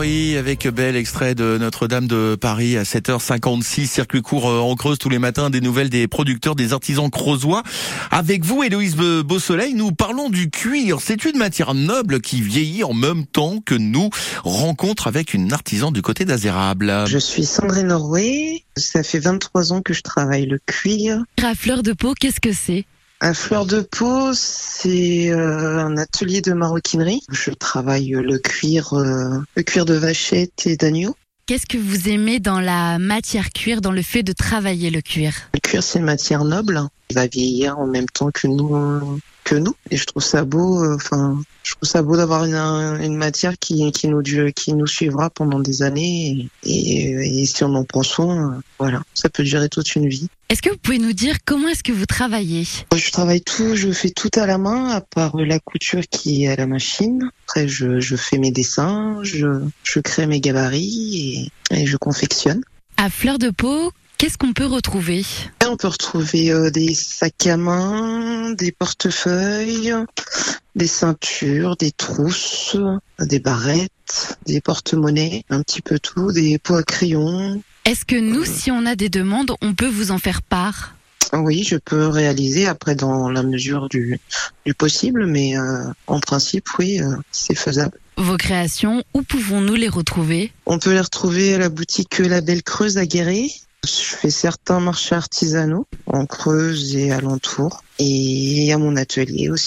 Oui, avec bel extrait de Notre-Dame de Paris à 7h56, circuit court euh, en Creuse tous les matins, des nouvelles des producteurs, des artisans creusois. Avec vous, Héloïse Beausoleil, nous parlons du cuir. C'est une matière noble qui vieillit en même temps que nous. Rencontre avec une artisan du côté d'Azérable. Je suis Sandrine Norway. Ça fait 23 ans que je travaille le cuir. À fleur de peau, qu'est-ce que c'est? À fleur de peau, c'est euh, un atelier de maroquinerie. Je travaille le cuir, euh, le cuir de vachette et d'agneau. Qu'est-ce que vous aimez dans la matière cuir, dans le fait de travailler le cuir? Le cuir, c'est une matière noble. Il va vieillir en même temps que nous, que nous. Et je trouve ça beau. euh, Enfin, je trouve ça beau d'avoir une, une matière qui, qui nous qui nous suivra pendant des années. Et, et, et si on en prend soin, euh, voilà, ça peut durer toute une vie. Est-ce que vous pouvez nous dire comment est-ce que vous travaillez? Je travaille tout, je fais tout à la main, à part la couture qui est à la machine. Après, je, je fais mes dessins, je, je crée mes gabarits et, et je confectionne. À fleur de peau, qu'est-ce qu'on peut retrouver? Et on peut retrouver euh, des sacs à main, des portefeuilles, des ceintures, des trousses, des barrettes, des porte-monnaies, un petit peu tout, des pots à crayon. Est-ce que nous, si on a des demandes, on peut vous en faire part? Oui, je peux réaliser après dans la mesure du, du possible, mais euh, en principe, oui, euh, c'est faisable. Vos créations, où pouvons-nous les retrouver? On peut les retrouver à la boutique La Belle Creuse à Guéret. Je fais certains marchés artisanaux en Creuse et alentours et à mon atelier aussi.